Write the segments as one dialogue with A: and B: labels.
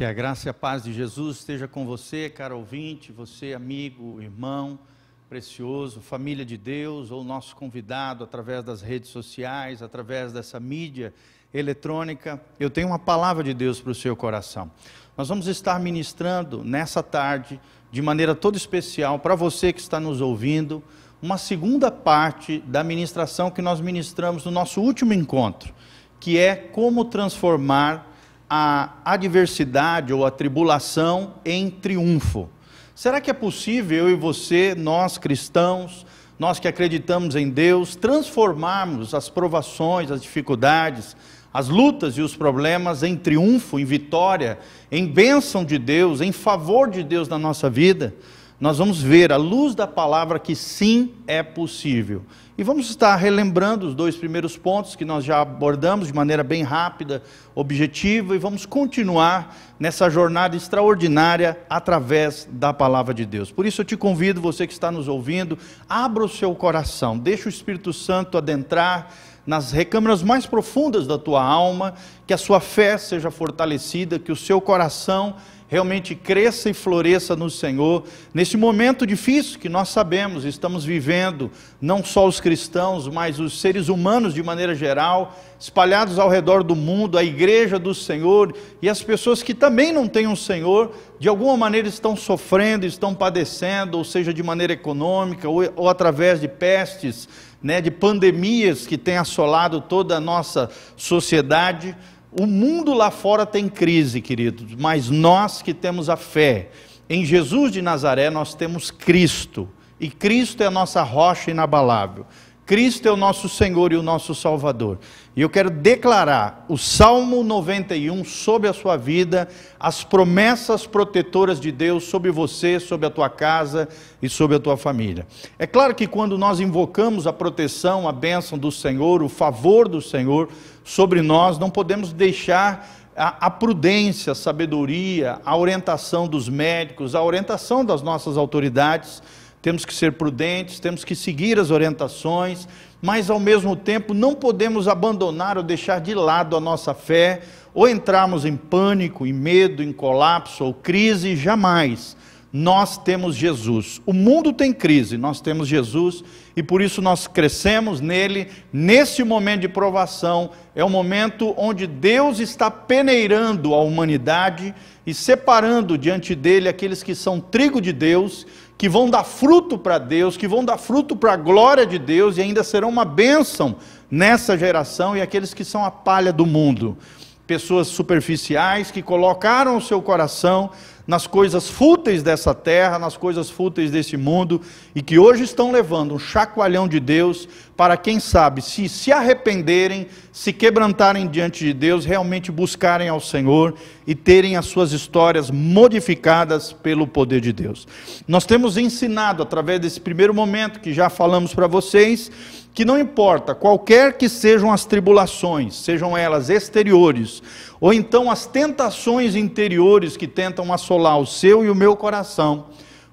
A: Que a graça e a paz de Jesus esteja com você, caro ouvinte, você, amigo, irmão, precioso, família de Deus, ou nosso convidado através das redes sociais, através dessa mídia eletrônica. Eu tenho uma palavra de Deus para o seu coração. Nós vamos estar ministrando nessa tarde, de maneira toda especial, para você que está nos ouvindo, uma segunda parte da ministração que nós ministramos no nosso último encontro, que é como transformar a adversidade ou a tribulação em triunfo. Será que é possível eu e você, nós cristãos, nós que acreditamos em Deus, transformarmos as provações, as dificuldades, as lutas e os problemas em triunfo, em vitória, em bênção de Deus, em favor de Deus na nossa vida? Nós vamos ver, à luz da palavra, que sim é possível. E vamos estar relembrando os dois primeiros pontos que nós já abordamos de maneira bem rápida, objetiva, e vamos continuar nessa jornada extraordinária através da palavra de Deus. Por isso eu te convido, você que está nos ouvindo, abra o seu coração, deixe o Espírito Santo adentrar nas recâmaras mais profundas da tua alma, que a sua fé seja fortalecida, que o seu coração realmente cresça e floresça no Senhor, nesse momento difícil que nós sabemos, estamos vivendo, não só os cristãos, mas os seres humanos de maneira geral, espalhados ao redor do mundo, a igreja do Senhor e as pessoas que também não têm um Senhor, de alguma maneira estão sofrendo, estão padecendo, ou seja, de maneira econômica ou, ou através de pestes, né, de pandemias que têm assolado toda a nossa sociedade. O mundo lá fora tem crise, queridos, mas nós que temos a fé em Jesus de Nazaré, nós temos Cristo, e Cristo é a nossa rocha inabalável. Cristo é o nosso Senhor e o nosso Salvador. E eu quero declarar o Salmo 91 sobre a sua vida, as promessas protetoras de Deus sobre você, sobre a tua casa e sobre a tua família. É claro que quando nós invocamos a proteção, a bênção do Senhor, o favor do Senhor sobre nós, não podemos deixar a, a prudência, a sabedoria, a orientação dos médicos, a orientação das nossas autoridades temos que ser prudentes, temos que seguir as orientações, mas ao mesmo tempo não podemos abandonar ou deixar de lado a nossa fé, ou entrarmos em pânico, em medo, em colapso ou crise, jamais. Nós temos Jesus. O mundo tem crise, nós temos Jesus e por isso nós crescemos nele. Nesse momento de provação, é o momento onde Deus está peneirando a humanidade e separando diante dele aqueles que são trigo de Deus que vão dar fruto para Deus, que vão dar fruto para a glória de Deus e ainda serão uma bênção nessa geração e aqueles que são a palha do mundo. Pessoas superficiais que colocaram o seu coração nas coisas fúteis dessa terra, nas coisas fúteis desse mundo, e que hoje estão levando um chacoalhão de Deus para, quem sabe, se se arrependerem, se quebrantarem diante de Deus, realmente buscarem ao Senhor e terem as suas histórias modificadas pelo poder de Deus. Nós temos ensinado, através desse primeiro momento que já falamos para vocês, que não importa qualquer que sejam as tribulações, sejam elas exteriores, ou então as tentações interiores que tentam assolar o seu e o meu coração,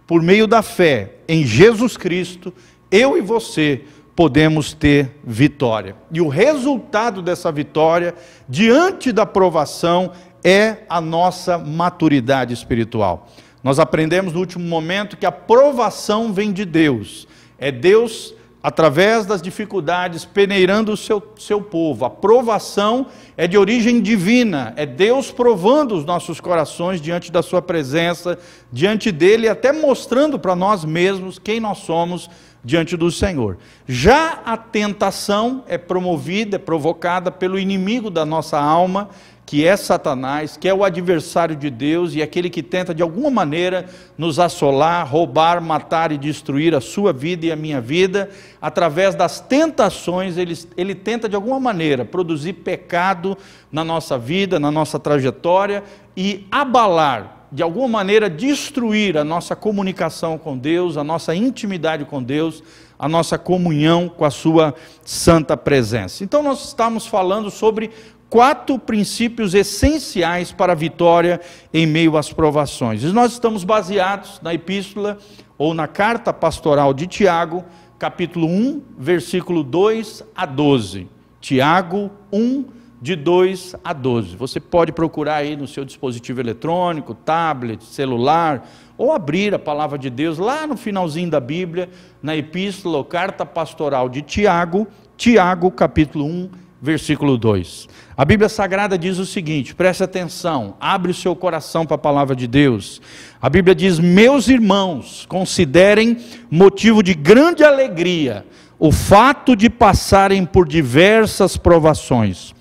A: por meio da fé em Jesus Cristo, eu e você podemos ter vitória. E o resultado dessa vitória, diante da provação, é a nossa maturidade espiritual. Nós aprendemos no último momento que a provação vem de Deus. É Deus através das dificuldades, peneirando o seu, seu povo. A provação é de origem divina, é Deus provando os nossos corações diante da Sua presença, diante dEle, até mostrando para nós mesmos quem nós somos diante do Senhor. Já a tentação é promovida, é provocada pelo inimigo da nossa alma, que é Satanás, que é o adversário de Deus e aquele que tenta de alguma maneira nos assolar, roubar, matar e destruir a sua vida e a minha vida, através das tentações, ele, ele tenta de alguma maneira produzir pecado na nossa vida, na nossa trajetória e abalar, de alguma maneira destruir a nossa comunicação com Deus, a nossa intimidade com Deus, a nossa comunhão com a Sua santa presença. Então, nós estamos falando sobre quatro princípios essenciais para a vitória em meio às provações. E nós estamos baseados na epístola ou na carta pastoral de Tiago, capítulo 1, versículo 2 a 12. Tiago 1, de 2 a 12. Você pode procurar aí no seu dispositivo eletrônico, tablet, celular, ou abrir a palavra de Deus lá no finalzinho da Bíblia, na epístola ou carta pastoral de Tiago, Tiago capítulo 1, versículo 2. A Bíblia Sagrada diz o seguinte: preste atenção, abre o seu coração para a palavra de Deus. A Bíblia diz: Meus irmãos, considerem motivo de grande alegria o fato de passarem por diversas provações,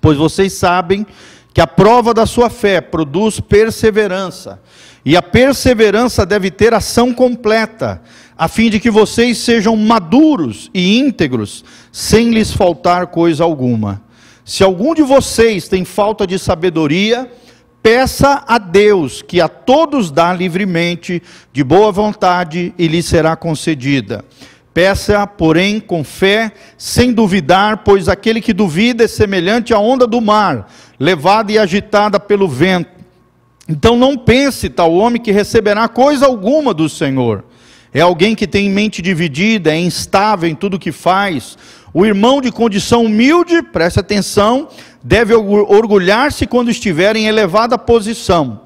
A: pois vocês sabem que a prova da sua fé produz perseverança, e a perseverança deve ter ação completa, a fim de que vocês sejam maduros e íntegros, sem lhes faltar coisa alguma. Se algum de vocês tem falta de sabedoria, peça a Deus, que a todos dá livremente, de boa vontade, e lhe será concedida. Peça, porém, com fé, sem duvidar, pois aquele que duvida é semelhante à onda do mar, levada e agitada pelo vento. Então não pense tal homem que receberá coisa alguma do Senhor. É alguém que tem mente dividida, é instável em tudo que faz. O irmão de condição humilde, preste atenção, deve orgulhar-se quando estiver em elevada posição.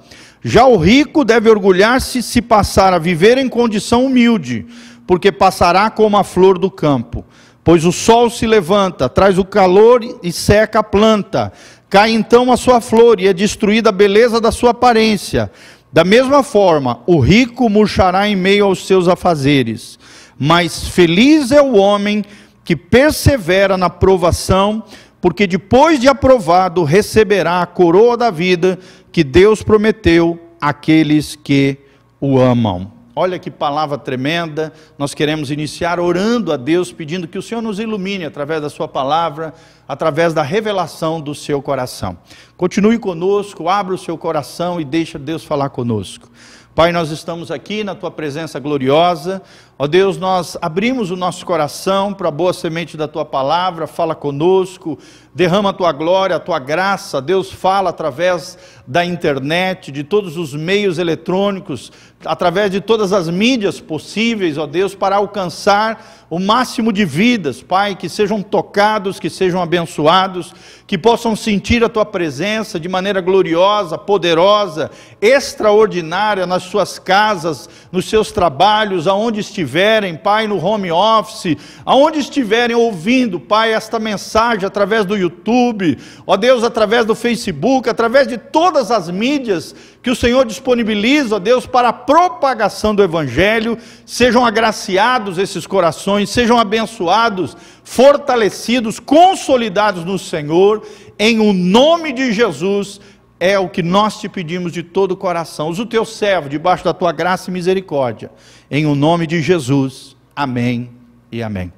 A: Já o rico deve orgulhar-se se passar a viver em condição humilde porque passará como a flor do campo. Pois o sol se levanta, traz o calor e seca a planta. Cai então a sua flor e é destruída a beleza da sua aparência. Da mesma forma, o rico murchará em meio aos seus afazeres. Mas feliz é o homem que persevera na provação, porque depois de aprovado receberá a coroa da vida que Deus prometeu àqueles que o amam. Olha que palavra tremenda. Nós queremos iniciar orando a Deus, pedindo que o Senhor nos ilumine através da Sua palavra, através da revelação do seu coração. Continue conosco, abra o seu coração e deixa Deus falar conosco. Pai, nós estamos aqui na tua presença gloriosa. Ó Deus, nós abrimos o nosso coração para a boa semente da tua palavra, fala conosco, derrama a tua glória, a tua graça. Deus fala através da internet, de todos os meios eletrônicos, através de todas as mídias possíveis, ó Deus, para alcançar o máximo de vidas, Pai, que sejam tocados, que sejam abençoados, que possam sentir a tua presença de maneira gloriosa, poderosa, extraordinária nas suas casas, nos seus trabalhos, aonde estiverem, Pai, no home office, aonde estiverem ouvindo, Pai, esta mensagem através do YouTube, ó Deus, através do Facebook, através de todas as mídias que o Senhor disponibiliza, ó Deus, para a propagação do Evangelho, sejam agraciados esses corações, sejam abençoados, fortalecidos, consolidados no Senhor, em o nome de Jesus, é o que nós te pedimos de todo o coração. Usa o teu servo debaixo da tua graça e misericórdia, em o nome de Jesus. Amém e amém.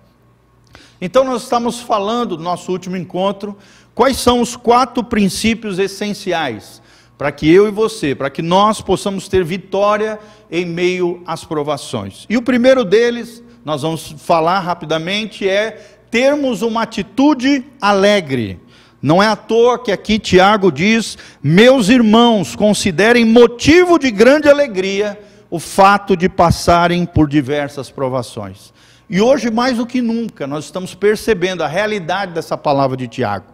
A: Então, nós estamos falando do nosso último encontro, quais são os quatro princípios essenciais para que eu e você, para que nós possamos ter vitória em meio às provações. E o primeiro deles, nós vamos falar rapidamente, é termos uma atitude alegre. Não é à toa que aqui Tiago diz: Meus irmãos, considerem motivo de grande alegria o fato de passarem por diversas provações. E hoje, mais do que nunca, nós estamos percebendo a realidade dessa palavra de Tiago.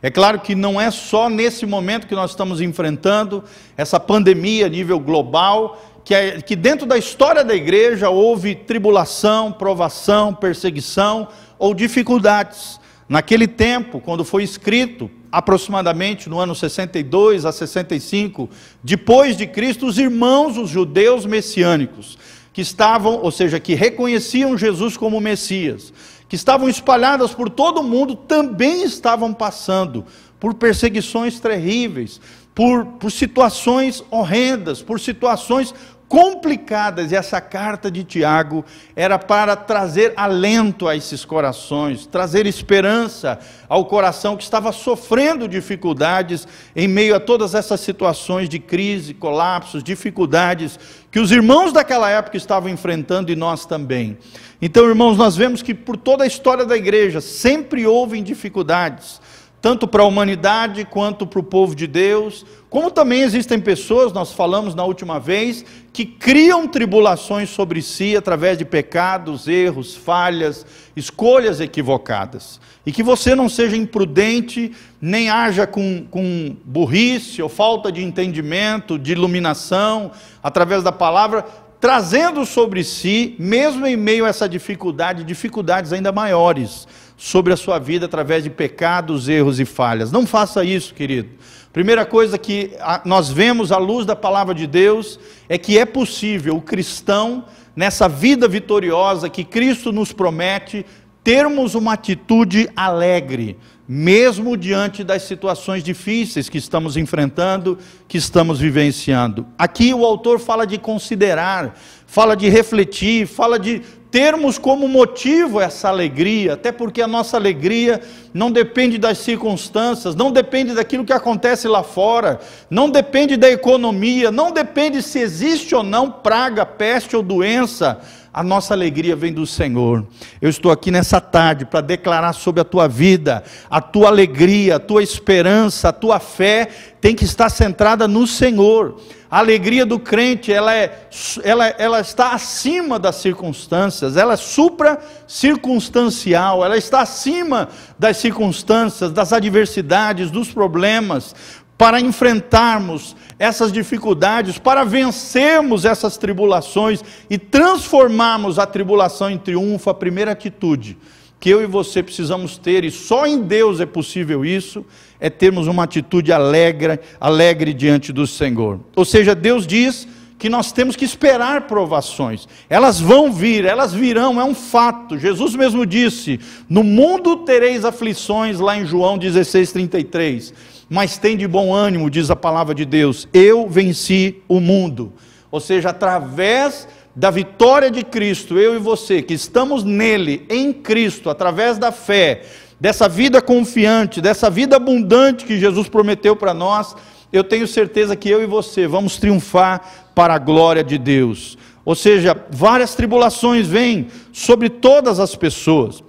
A: É claro que não é só nesse momento que nós estamos enfrentando essa pandemia a nível global, que, é, que dentro da história da igreja houve tribulação, provação, perseguição ou dificuldades. Naquele tempo, quando foi escrito, aproximadamente no ano 62 a 65 depois de Cristo, os irmãos, os judeus messiânicos, que estavam, ou seja, que reconheciam Jesus como Messias, que estavam espalhadas por todo o mundo, também estavam passando por perseguições terríveis, por, por situações horrendas, por situações complicadas, e essa carta de Tiago era para trazer alento a esses corações, trazer esperança ao coração que estava sofrendo dificuldades em meio a todas essas situações de crise, colapsos, dificuldades que os irmãos daquela época estavam enfrentando e nós também. Então, irmãos, nós vemos que por toda a história da igreja sempre houve dificuldades tanto para a humanidade quanto para o povo de Deus. Como também existem pessoas, nós falamos na última vez, que criam tribulações sobre si através de pecados, erros, falhas, escolhas equivocadas. E que você não seja imprudente, nem haja com, com burrice ou falta de entendimento, de iluminação, através da palavra, trazendo sobre si, mesmo em meio a essa dificuldade, dificuldades ainda maiores sobre a sua vida através de pecados, erros e falhas. Não faça isso, querido. Primeira coisa que nós vemos à luz da palavra de Deus é que é possível o cristão, nessa vida vitoriosa que Cristo nos promete, termos uma atitude alegre, mesmo diante das situações difíceis que estamos enfrentando, que estamos vivenciando. Aqui o autor fala de considerar, fala de refletir, fala de termos como motivo essa alegria, até porque a nossa alegria não depende das circunstâncias, não depende daquilo que acontece lá fora, não depende da economia, não depende se existe ou não praga, peste ou doença a nossa alegria vem do Senhor. Eu estou aqui nessa tarde para declarar sobre a tua vida, a tua alegria, a tua esperança, a tua fé tem que estar centrada no Senhor. A alegria do crente, ela, é, ela, ela está acima das circunstâncias, ela é supra-circunstancial, ela está acima das circunstâncias, das adversidades, dos problemas, para enfrentarmos essas dificuldades, para vencermos essas tribulações e transformarmos a tribulação em triunfo, a primeira atitude que eu e você precisamos ter, e só em Deus é possível isso, é termos uma atitude alegre, alegre diante do Senhor. Ou seja, Deus diz que nós temos que esperar provações. Elas vão vir, elas virão, é um fato. Jesus mesmo disse: "No mundo tereis aflições", lá em João 16:33 mas tem de bom ânimo, diz a palavra de Deus, eu venci o mundo. Ou seja, através da vitória de Cristo, eu e você, que estamos nele, em Cristo, através da fé, dessa vida confiante, dessa vida abundante que Jesus prometeu para nós, eu tenho certeza que eu e você vamos triunfar para a glória de Deus. Ou seja, várias tribulações vêm sobre todas as pessoas,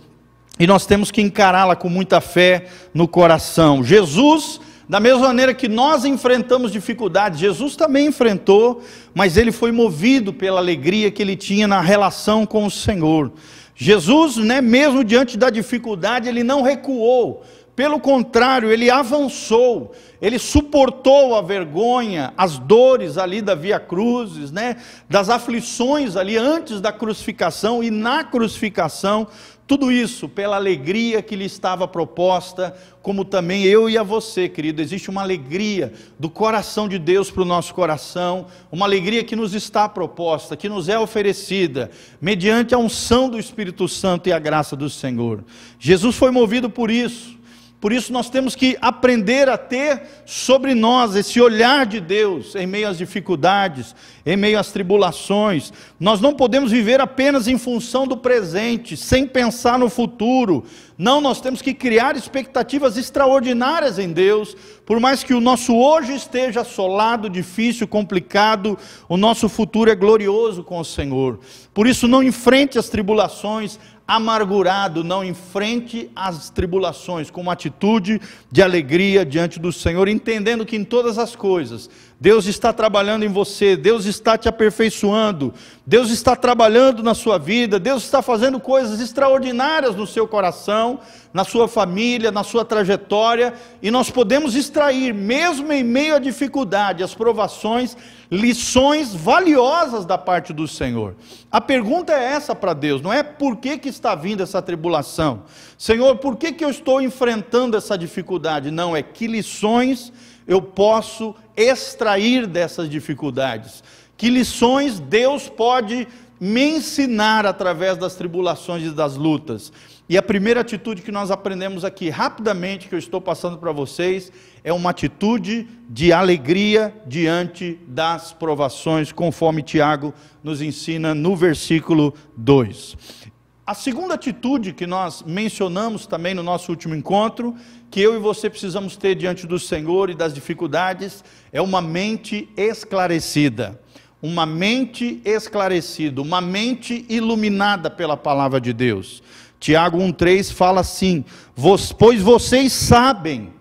A: e nós temos que encará-la com muita fé no coração. Jesus da mesma maneira que nós enfrentamos dificuldades, Jesus também enfrentou, mas ele foi movido pela alegria que ele tinha na relação com o Senhor. Jesus, né, mesmo diante da dificuldade, ele não recuou, pelo contrário, ele avançou, ele suportou a vergonha, as dores ali da via cruzes, né, das aflições ali antes da crucificação e na crucificação, tudo isso pela alegria que lhe estava proposta, como também eu e a você, querido. Existe uma alegria do coração de Deus para o nosso coração, uma alegria que nos está proposta, que nos é oferecida, mediante a unção do Espírito Santo e a graça do Senhor. Jesus foi movido por isso. Por isso nós temos que aprender a ter sobre nós esse olhar de Deus em meio às dificuldades, em meio às tribulações. Nós não podemos viver apenas em função do presente, sem pensar no futuro. Não, nós temos que criar expectativas extraordinárias em Deus, por mais que o nosso hoje esteja assolado, difícil, complicado, o nosso futuro é glorioso com o Senhor. Por isso não enfrente as tribulações amargurado, não enfrente as tribulações com uma atitude de alegria diante do Senhor, entendendo que em todas as coisas Deus está trabalhando em você, Deus está te aperfeiçoando, Deus está trabalhando na sua vida, Deus está fazendo coisas extraordinárias no seu coração, na sua família, na sua trajetória, e nós podemos extrair, mesmo em meio à dificuldade, as provações, lições valiosas da parte do Senhor. A pergunta é essa para Deus, não é por que, que está vindo essa tribulação? Senhor, por que, que eu estou enfrentando essa dificuldade? Não, é que lições eu posso extrair dessas dificuldades? Que lições Deus pode me ensinar através das tribulações e das lutas? E a primeira atitude que nós aprendemos aqui, rapidamente, que eu estou passando para vocês, é uma atitude de alegria diante das provações, conforme Tiago nos ensina no versículo 2. A segunda atitude que nós mencionamos também no nosso último encontro, que eu e você precisamos ter diante do Senhor e das dificuldades, é uma mente esclarecida. Uma mente esclarecida, uma mente iluminada pela palavra de Deus. Tiago 1,3 fala assim: Pois vocês sabem,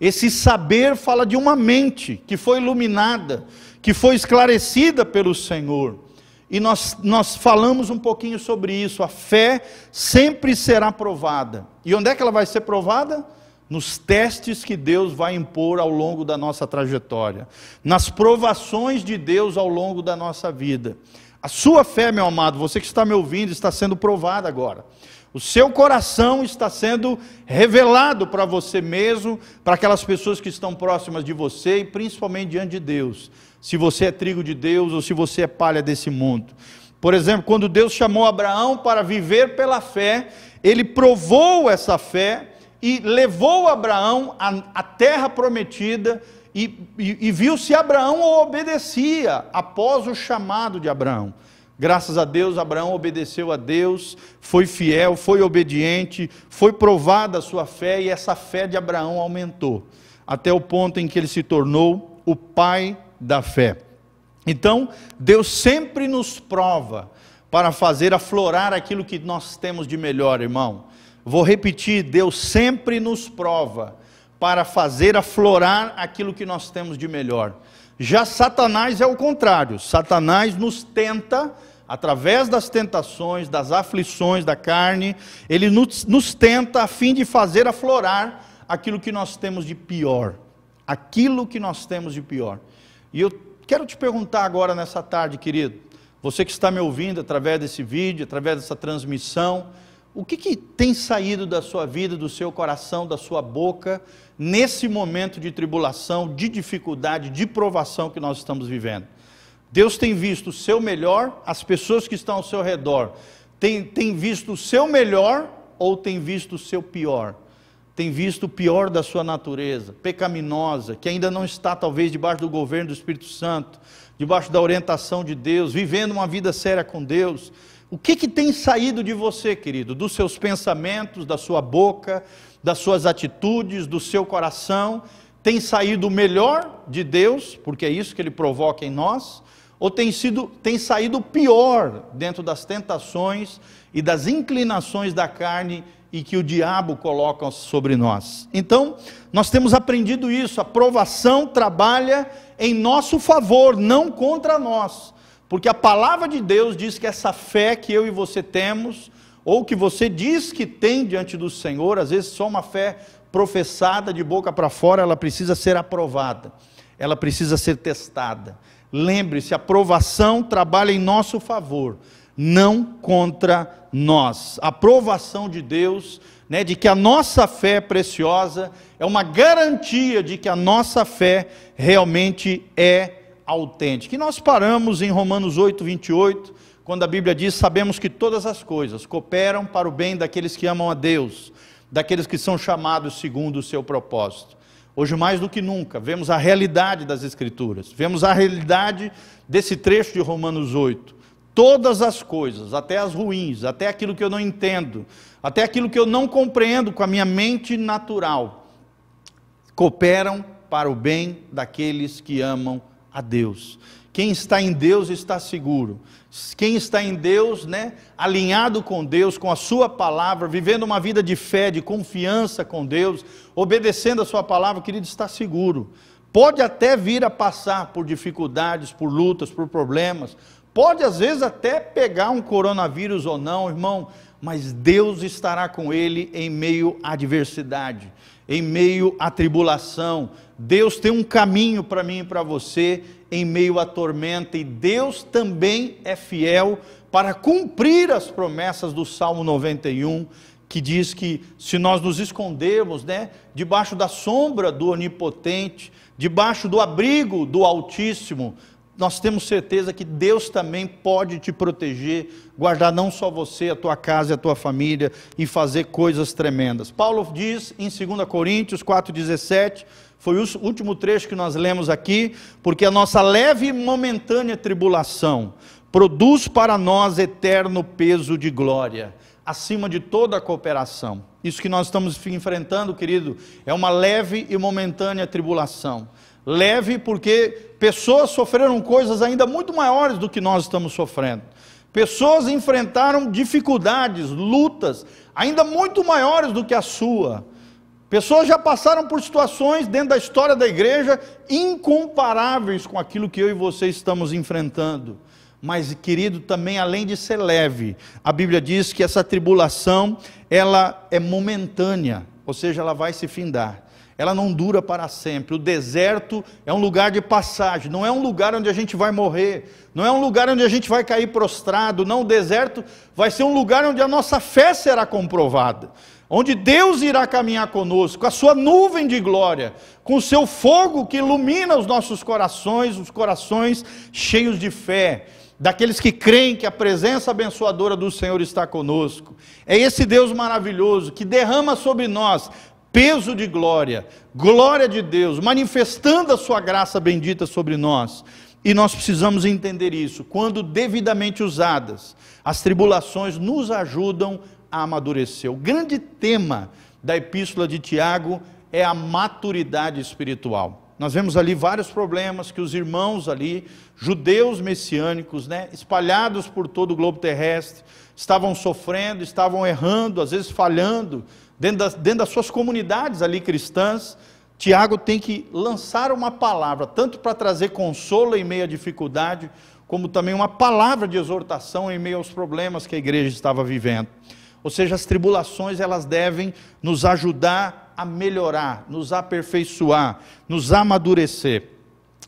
A: esse saber fala de uma mente que foi iluminada, que foi esclarecida pelo Senhor. E nós, nós falamos um pouquinho sobre isso. A fé sempre será provada. E onde é que ela vai ser provada? Nos testes que Deus vai impor ao longo da nossa trajetória, nas provações de Deus ao longo da nossa vida. A sua fé, meu amado, você que está me ouvindo, está sendo provada agora. O seu coração está sendo revelado para você mesmo, para aquelas pessoas que estão próximas de você e principalmente diante de Deus se você é trigo de Deus ou se você é palha desse mundo. Por exemplo, quando Deus chamou Abraão para viver pela fé, ele provou essa fé e levou Abraão à, terra prometida e, e, e viu se Abraão obedecia após o chamado de Abraão. Graças a Deus, Abraão obedeceu a Deus, foi fiel, foi obediente, foi provada a sua fé e essa fé de Abraão aumentou, até o ponto em que ele se tornou o pai da fé. Então, Deus sempre nos prova para fazer aflorar aquilo que nós temos de melhor, irmão. Vou repetir: Deus sempre nos prova para fazer aflorar aquilo que nós temos de melhor. Já Satanás é o contrário. Satanás nos tenta, através das tentações, das aflições da carne, ele nos, nos tenta a fim de fazer aflorar aquilo que nós temos de pior. Aquilo que nós temos de pior. E eu quero te perguntar agora nessa tarde, querido, você que está me ouvindo através desse vídeo, através dessa transmissão, o que, que tem saído da sua vida, do seu coração, da sua boca, nesse momento de tribulação, de dificuldade, de provação que nós estamos vivendo? Deus tem visto o seu melhor, as pessoas que estão ao seu redor têm visto o seu melhor ou têm visto o seu pior? tem visto o pior da sua natureza, pecaminosa, que ainda não está talvez debaixo do governo do Espírito Santo, debaixo da orientação de Deus, vivendo uma vida séria com Deus. O que, que tem saído de você, querido? Dos seus pensamentos, da sua boca, das suas atitudes, do seu coração? Tem saído o melhor de Deus, porque é isso que Ele provoca em nós? Ou tem, sido, tem saído o pior dentro das tentações e das inclinações da carne e que o diabo coloca sobre nós. Então, nós temos aprendido isso, a provação trabalha em nosso favor, não contra nós. Porque a palavra de Deus diz que essa fé que eu e você temos, ou que você diz que tem diante do Senhor, às vezes só uma fé professada de boca para fora, ela precisa ser aprovada, ela precisa ser testada. Lembre-se, a aprovação trabalha em nosso favor não contra nós. A aprovação de Deus, né, de que a nossa fé é preciosa, é uma garantia de que a nossa fé realmente é autêntica. E nós paramos em Romanos 8, 28, quando a Bíblia diz: Sabemos que todas as coisas cooperam para o bem daqueles que amam a Deus, daqueles que são chamados segundo o seu propósito. Hoje, mais do que nunca, vemos a realidade das Escrituras, vemos a realidade desse trecho de Romanos 8 todas as coisas, até as ruins, até aquilo que eu não entendo, até aquilo que eu não compreendo com a minha mente natural, cooperam para o bem daqueles que amam a Deus. Quem está em Deus está seguro. Quem está em Deus, né, alinhado com Deus, com a sua palavra, vivendo uma vida de fé, de confiança com Deus, obedecendo a sua palavra, querido, está seguro. Pode até vir a passar por dificuldades, por lutas, por problemas, Pode às vezes até pegar um coronavírus ou não, irmão, mas Deus estará com ele em meio à adversidade, em meio à tribulação. Deus tem um caminho para mim e para você em meio à tormenta, e Deus também é fiel para cumprir as promessas do Salmo 91, que diz que se nós nos escondermos, né, debaixo da sombra do Onipotente, debaixo do abrigo do Altíssimo, nós temos certeza que Deus também pode te proteger, guardar não só você, a tua casa e a tua família e fazer coisas tremendas. Paulo diz em 2 Coríntios 4,17, foi o último trecho que nós lemos aqui, porque a nossa leve e momentânea tribulação produz para nós eterno peso de glória, acima de toda a cooperação. Isso que nós estamos enfrentando, querido, é uma leve e momentânea tribulação. Leve porque pessoas sofreram coisas ainda muito maiores do que nós estamos sofrendo. Pessoas enfrentaram dificuldades, lutas, ainda muito maiores do que a sua. Pessoas já passaram por situações dentro da história da igreja incomparáveis com aquilo que eu e você estamos enfrentando. Mas, querido, também além de ser leve, a Bíblia diz que essa tribulação, ela é momentânea, ou seja, ela vai se findar ela não dura para sempre. O deserto é um lugar de passagem, não é um lugar onde a gente vai morrer, não é um lugar onde a gente vai cair prostrado, não. O deserto vai ser um lugar onde a nossa fé será comprovada, onde Deus irá caminhar conosco, com a sua nuvem de glória, com o seu fogo que ilumina os nossos corações, os corações cheios de fé. Daqueles que creem que a presença abençoadora do Senhor está conosco. É esse Deus maravilhoso que derrama sobre nós peso de glória, glória de Deus, manifestando a sua graça bendita sobre nós. E nós precisamos entender isso. Quando devidamente usadas, as tribulações nos ajudam a amadurecer. O grande tema da epístola de Tiago é a maturidade espiritual. Nós vemos ali vários problemas que os irmãos ali, judeus messiânicos, né, espalhados por todo o globo terrestre, estavam sofrendo, estavam errando, às vezes falhando, dentro das, dentro das suas comunidades ali cristãs, Tiago tem que lançar uma palavra, tanto para trazer consolo em meio à dificuldade, como também uma palavra de exortação em meio aos problemas que a igreja estava vivendo. Ou seja, as tribulações elas devem nos ajudar a melhorar, nos aperfeiçoar, nos amadurecer.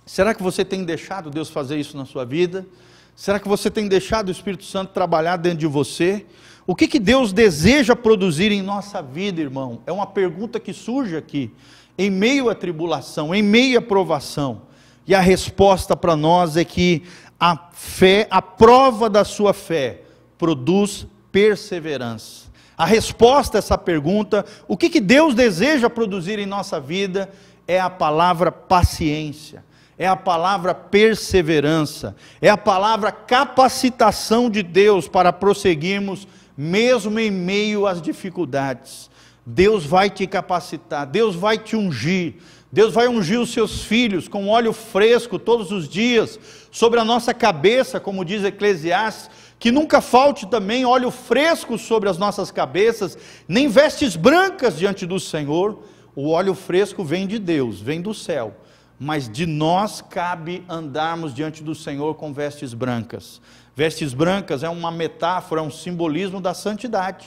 A: Será que você tem deixado Deus fazer isso na sua vida? Será que você tem deixado o Espírito Santo trabalhar dentro de você? O que, que Deus deseja produzir em nossa vida, irmão? É uma pergunta que surge aqui, em meio à tribulação, em meio à provação. E a resposta para nós é que a fé, a prova da sua fé, produz perseverança. A resposta a essa pergunta, o que, que Deus deseja produzir em nossa vida, é a palavra paciência, é a palavra perseverança, é a palavra capacitação de Deus para prosseguirmos mesmo em meio às dificuldades. Deus vai te capacitar, Deus vai te ungir, Deus vai ungir os seus filhos com óleo fresco todos os dias sobre a nossa cabeça, como diz Eclesiastes, que nunca falte também óleo fresco sobre as nossas cabeças, nem vestes brancas diante do Senhor. O óleo fresco vem de Deus, vem do céu, mas de nós cabe andarmos diante do Senhor com vestes brancas. Vestes brancas é uma metáfora, é um simbolismo da santidade.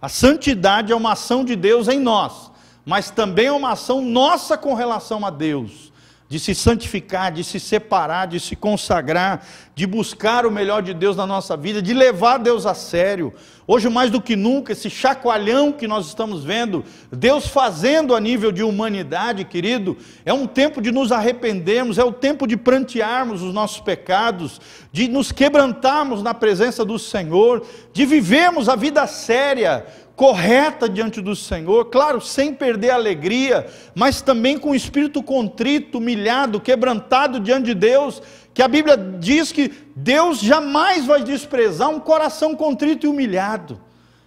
A: A santidade é uma ação de Deus em nós, mas também é uma ação nossa com relação a Deus de se santificar, de se separar, de se consagrar, de buscar o melhor de Deus na nossa vida, de levar Deus a sério. Hoje, mais do que nunca, esse chacoalhão que nós estamos vendo, Deus fazendo a nível de humanidade, querido, é um tempo de nos arrependermos, é o tempo de prantearmos os nossos pecados, de nos quebrantarmos na presença do Senhor, de vivermos a vida séria, correta diante do Senhor, claro, sem perder a alegria, mas também com o espírito contrito, humilhado, quebrantado diante de Deus, que a Bíblia diz que Deus jamais vai desprezar um coração contrito e humilhado.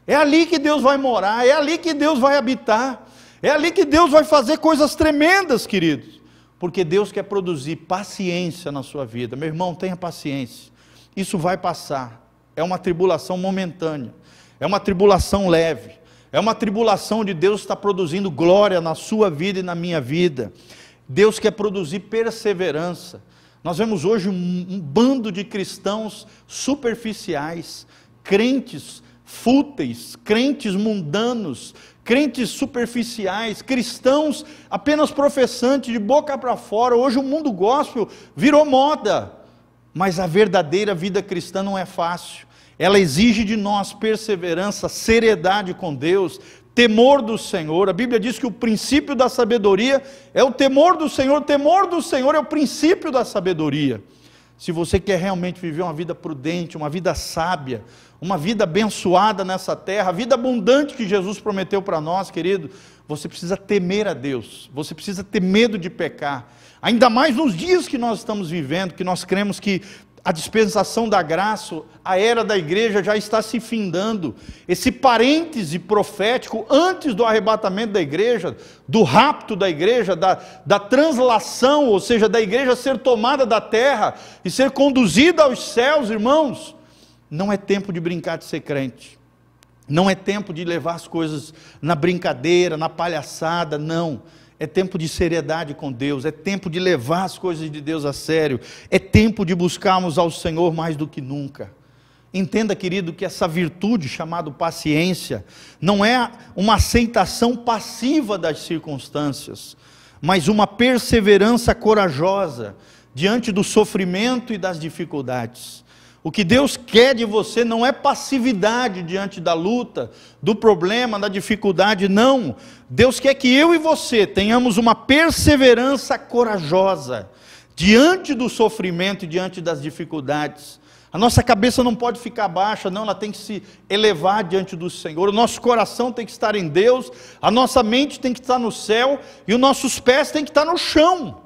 A: É ali que Deus vai morar, é ali que Deus vai habitar, é ali que Deus vai fazer coisas tremendas, queridos, porque Deus quer produzir paciência na sua vida. Meu irmão, tenha paciência, isso vai passar, é uma tribulação momentânea é uma tribulação leve, é uma tribulação de Deus está produzindo glória na sua vida e na minha vida. Deus quer produzir perseverança. Nós vemos hoje um, bando de cristãos superficiais, crentes fúteis, crentes mundanos, crentes superficiais, cristãos apenas professantes de boca para fora. Hoje o mundo gospel virou moda, mas a verdadeira vida cristã não é fácil ela exige de nós perseverança, seriedade com Deus, temor do Senhor. A Bíblia diz que o princípio da sabedoria é o temor do Senhor, o temor do Senhor é o princípio da sabedoria. Se você quer realmente viver uma vida prudente, uma vida sábia, uma vida abençoada nessa terra, a vida abundante que Jesus prometeu para nós, querido, você precisa temer a Deus, você precisa ter medo de pecar. Ainda mais nos dias que nós estamos vivendo, que nós cremos que a dispensação da graça, a era da igreja já está se findando. Esse parêntese profético antes do arrebatamento da igreja, do rapto da igreja, da, da translação, ou seja, da igreja ser tomada da terra e ser conduzida aos céus, irmãos. não é tempo de brincar de ser crente. Não é tempo de levar as coisas na brincadeira, na palhaçada, não. É tempo de seriedade com Deus, é tempo de levar as coisas de Deus a sério, é tempo de buscarmos ao Senhor mais do que nunca. Entenda, querido, que essa virtude chamada paciência não é uma aceitação passiva das circunstâncias, mas uma perseverança corajosa diante do sofrimento e das dificuldades. O que Deus quer de você não é passividade diante da luta, do problema, da dificuldade, não. Deus quer que eu e você tenhamos uma perseverança corajosa diante do sofrimento e diante das dificuldades. A nossa cabeça não pode ficar baixa, não, ela tem que se elevar diante do Senhor. O nosso coração tem que estar em Deus, a nossa mente tem que estar no céu e os nossos pés têm que estar no chão.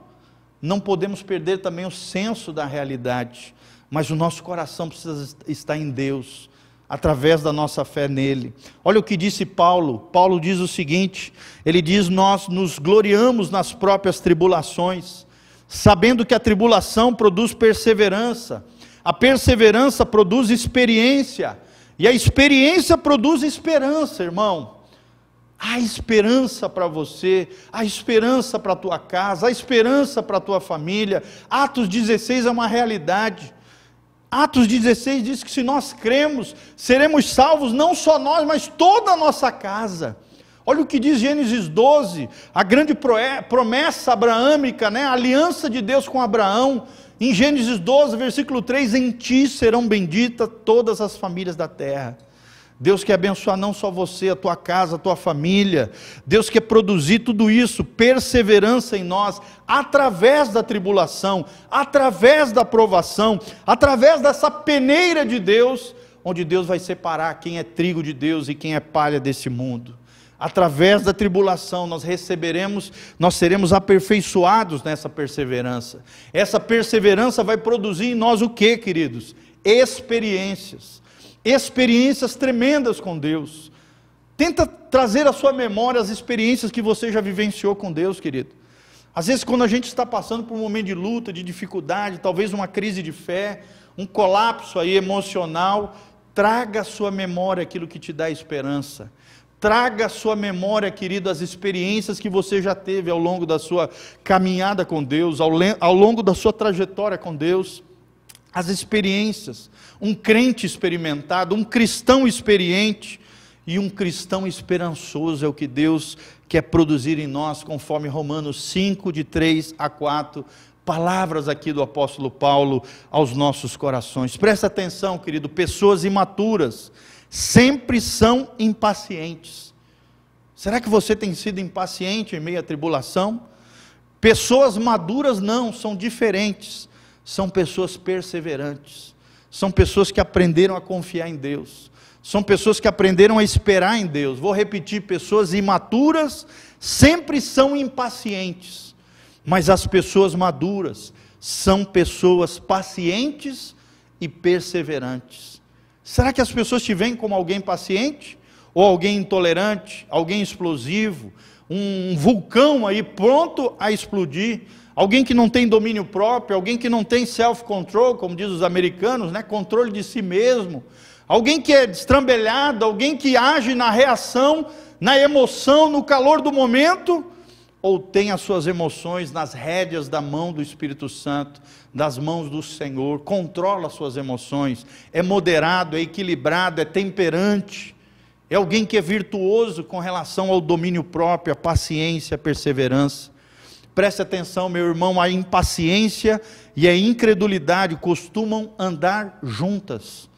A: Não podemos perder também o senso da realidade mas o nosso coração precisa estar em Deus, através da nossa fé nele. Olha o que disse Paulo. Paulo diz o seguinte: ele diz: Nós nos gloriamos nas próprias tribulações, sabendo que a tribulação produz perseverança, a perseverança produz experiência, e a experiência produz esperança, irmão. Há esperança para você, há esperança para a tua casa, há esperança para a tua família. Atos 16 é uma realidade. Atos 16 diz que se nós cremos, seremos salvos não só nós, mas toda a nossa casa. Olha o que diz Gênesis 12, a grande promessa abraâmica, né? a aliança de Deus com Abraão. Em Gênesis 12, versículo 3: Em ti serão benditas todas as famílias da terra. Deus quer abençoar não só você, a tua casa, a tua família. Deus quer produzir tudo isso, perseverança em nós, através da tribulação, através da provação, através dessa peneira de Deus, onde Deus vai separar quem é trigo de Deus e quem é palha desse mundo. Através da tribulação nós receberemos, nós seremos aperfeiçoados nessa perseverança. Essa perseverança vai produzir em nós o que, queridos? Experiências experiências tremendas com Deus. Tenta trazer à sua memória as experiências que você já vivenciou com Deus, querido. Às vezes, quando a gente está passando por um momento de luta, de dificuldade, talvez uma crise de fé, um colapso aí emocional, traga à sua memória aquilo que te dá esperança. Traga à sua memória, querido, as experiências que você já teve ao longo da sua caminhada com Deus, ao, ao longo da sua trajetória com Deus as experiências. Um crente experimentado, um cristão experiente e um cristão esperançoso é o que Deus quer produzir em nós, conforme Romanos 5, de 3 a 4. Palavras aqui do apóstolo Paulo aos nossos corações. Presta atenção, querido, pessoas imaturas sempre são impacientes. Será que você tem sido impaciente em meio à tribulação? Pessoas maduras não, são diferentes são pessoas perseverantes, são pessoas que aprenderam a confiar em Deus, são pessoas que aprenderam a esperar em Deus. Vou repetir: pessoas imaturas sempre são impacientes, mas as pessoas maduras são pessoas pacientes e perseverantes. Será que as pessoas te veem como alguém paciente? Ou alguém intolerante, alguém explosivo, um vulcão aí pronto a explodir? Alguém que não tem domínio próprio, alguém que não tem self-control, como diz os americanos, né? controle de si mesmo, alguém que é destrambelhado, alguém que age na reação, na emoção, no calor do momento, ou tem as suas emoções nas rédeas da mão do Espírito Santo, das mãos do Senhor, controla as suas emoções, é moderado, é equilibrado, é temperante, é alguém que é virtuoso com relação ao domínio próprio, a paciência, a perseverança. Preste atenção, meu irmão, a impaciência e a incredulidade costumam andar juntas.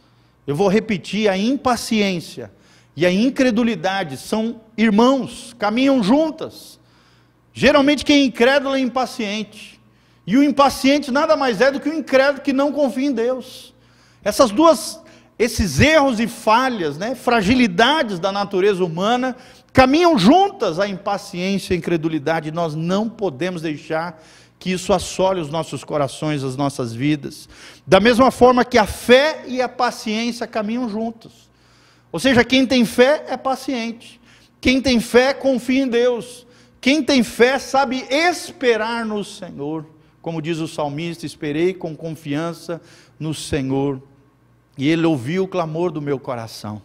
A: Eu vou repetir: a impaciência e a incredulidade são irmãos, caminham juntas. Geralmente, quem é incrédulo é impaciente. E o impaciente nada mais é do que o incrédulo que não confia em Deus. Essas duas, esses erros e falhas, né, fragilidades da natureza humana, caminham juntas a impaciência e a incredulidade, nós não podemos deixar que isso assole os nossos corações, as nossas vidas. Da mesma forma que a fé e a paciência caminham juntos. Ou seja, quem tem fé é paciente. Quem tem fé confia em Deus. Quem tem fé sabe esperar no Senhor. Como diz o salmista, esperei com confiança no Senhor. e Ele ouviu o clamor do meu coração.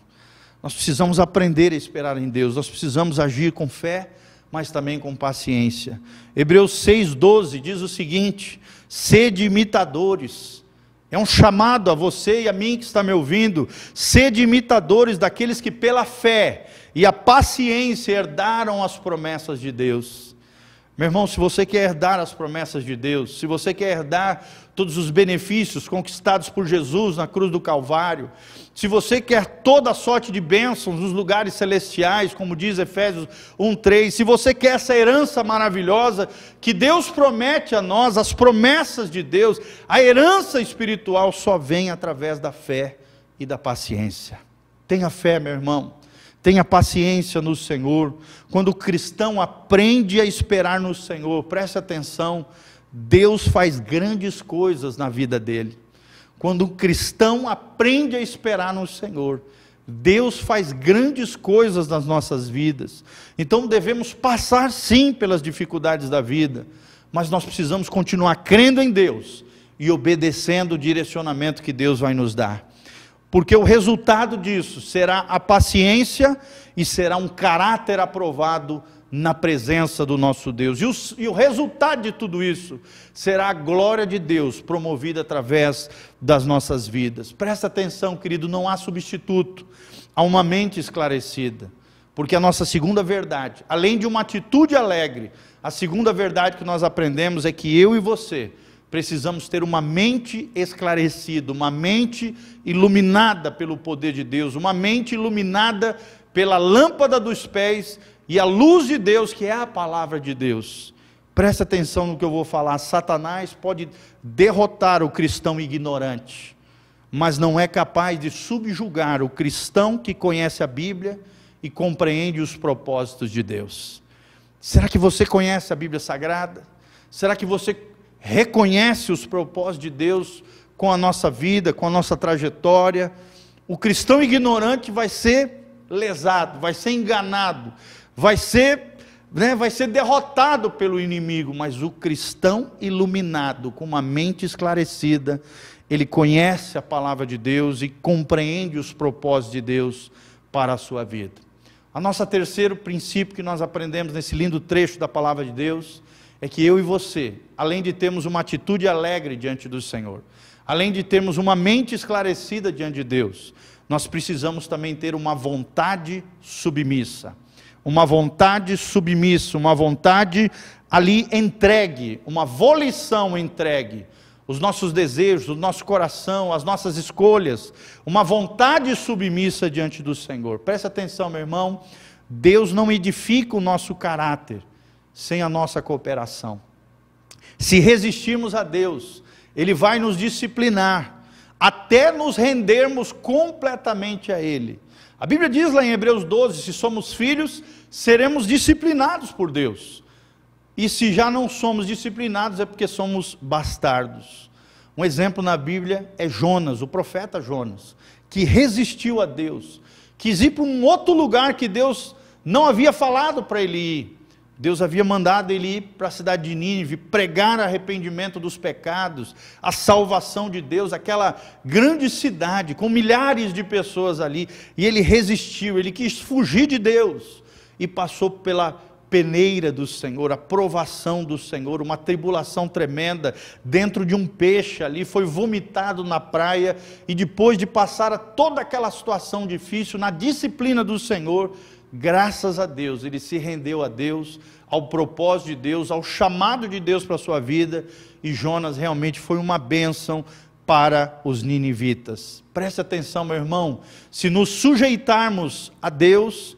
A: Nós precisamos aprender a esperar em Deus, nós precisamos agir com fé, mas também com paciência. Hebreus 6,12 diz o seguinte: sede imitadores. É um chamado a você e a mim que está me ouvindo, sede imitadores daqueles que pela fé e a paciência herdaram as promessas de Deus. Meu irmão, se você quer herdar as promessas de Deus, se você quer herdar todos os benefícios conquistados por Jesus na cruz do Calvário, se você quer toda a sorte de bênçãos nos lugares celestiais, como diz Efésios 1:3, se você quer essa herança maravilhosa que Deus promete a nós, as promessas de Deus, a herança espiritual só vem através da fé e da paciência. Tenha fé, meu irmão. Tenha paciência no Senhor. Quando o cristão aprende a esperar no Senhor, preste atenção, Deus faz grandes coisas na vida dele. Quando um cristão aprende a esperar no Senhor, Deus faz grandes coisas nas nossas vidas. Então devemos passar sim pelas dificuldades da vida, mas nós precisamos continuar crendo em Deus e obedecendo o direcionamento que Deus vai nos dar. Porque o resultado disso será a paciência e será um caráter aprovado na presença do nosso Deus. E o, e o, resultado de tudo isso será a glória de Deus promovida através das nossas vidas. Presta atenção, querido, não há substituto a uma mente esclarecida. Porque a nossa segunda verdade, além de uma atitude alegre, a segunda verdade que nós aprendemos é que eu e você precisamos ter uma mente esclarecida, uma mente iluminada pelo poder de Deus, uma mente iluminada pela lâmpada dos pés e a luz de Deus, que é a palavra de Deus. Presta atenção no que eu vou falar. Satanás pode derrotar o cristão ignorante, mas não é capaz de subjugar o cristão que conhece a Bíblia e compreende os propósitos de Deus. Será que você conhece a Bíblia Sagrada? Será que você reconhece os propósitos de Deus com a nossa vida, com a nossa trajetória? O cristão ignorante vai ser lesado, vai ser enganado, vai ser, né, vai ser derrotado pelo inimigo, mas o cristão iluminado, com uma mente esclarecida, ele conhece a palavra de Deus e compreende os propósitos de Deus para a sua vida. A nossa terceiro princípio que nós aprendemos nesse lindo trecho da palavra de Deus é que eu e você, além de termos uma atitude alegre diante do Senhor, além de termos uma mente esclarecida diante de Deus, nós precisamos também ter uma vontade submissa. Uma vontade submissa, uma vontade ali entregue, uma volição entregue, os nossos desejos, o nosso coração, as nossas escolhas, uma vontade submissa diante do Senhor. Preste atenção, meu irmão, Deus não edifica o nosso caráter sem a nossa cooperação. Se resistirmos a Deus, Ele vai nos disciplinar, até nos rendermos completamente a Ele. A Bíblia diz lá em Hebreus 12: se somos filhos, seremos disciplinados por Deus. E se já não somos disciplinados, é porque somos bastardos. Um exemplo na Bíblia é Jonas, o profeta Jonas, que resistiu a Deus, quis ir para um outro lugar que Deus não havia falado para ele ir. Deus havia mandado ele ir para a cidade de Nínive, pregar arrependimento dos pecados, a salvação de Deus, aquela grande cidade com milhares de pessoas ali, e ele resistiu, ele quis fugir de Deus e passou pela peneira do Senhor, a provação do Senhor, uma tribulação tremenda, dentro de um peixe ali, foi vomitado na praia, e depois de passar toda aquela situação difícil, na disciplina do Senhor, graças a Deus, ele se rendeu a Deus, ao propósito de Deus, ao chamado de Deus para a sua vida, e Jonas realmente foi uma bênção para os ninivitas. Preste atenção, meu irmão, se nos sujeitarmos a Deus,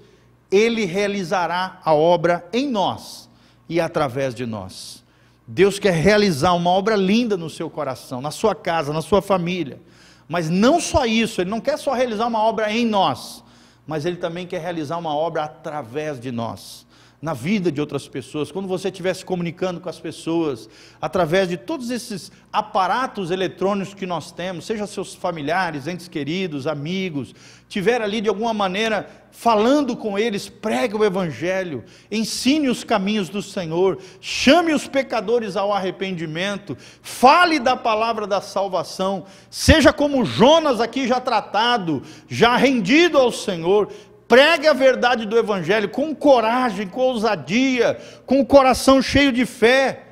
A: ele realizará a obra em nós e através de nós. Deus quer realizar uma obra linda no seu coração, na sua casa, na sua família. Mas não só isso, Ele não quer só realizar uma obra em nós, mas Ele também quer realizar uma obra através de nós. Na vida de outras pessoas, quando você estiver se comunicando com as pessoas, através de todos esses aparatos eletrônicos que nós temos, seja seus familiares, entes queridos, amigos, tiver ali de alguma maneira falando com eles, pregue o Evangelho, ensine os caminhos do Senhor, chame os pecadores ao arrependimento, fale da palavra da salvação, seja como Jonas aqui já tratado, já rendido ao Senhor, Pregue a verdade do Evangelho com coragem, com ousadia, com o coração cheio de fé,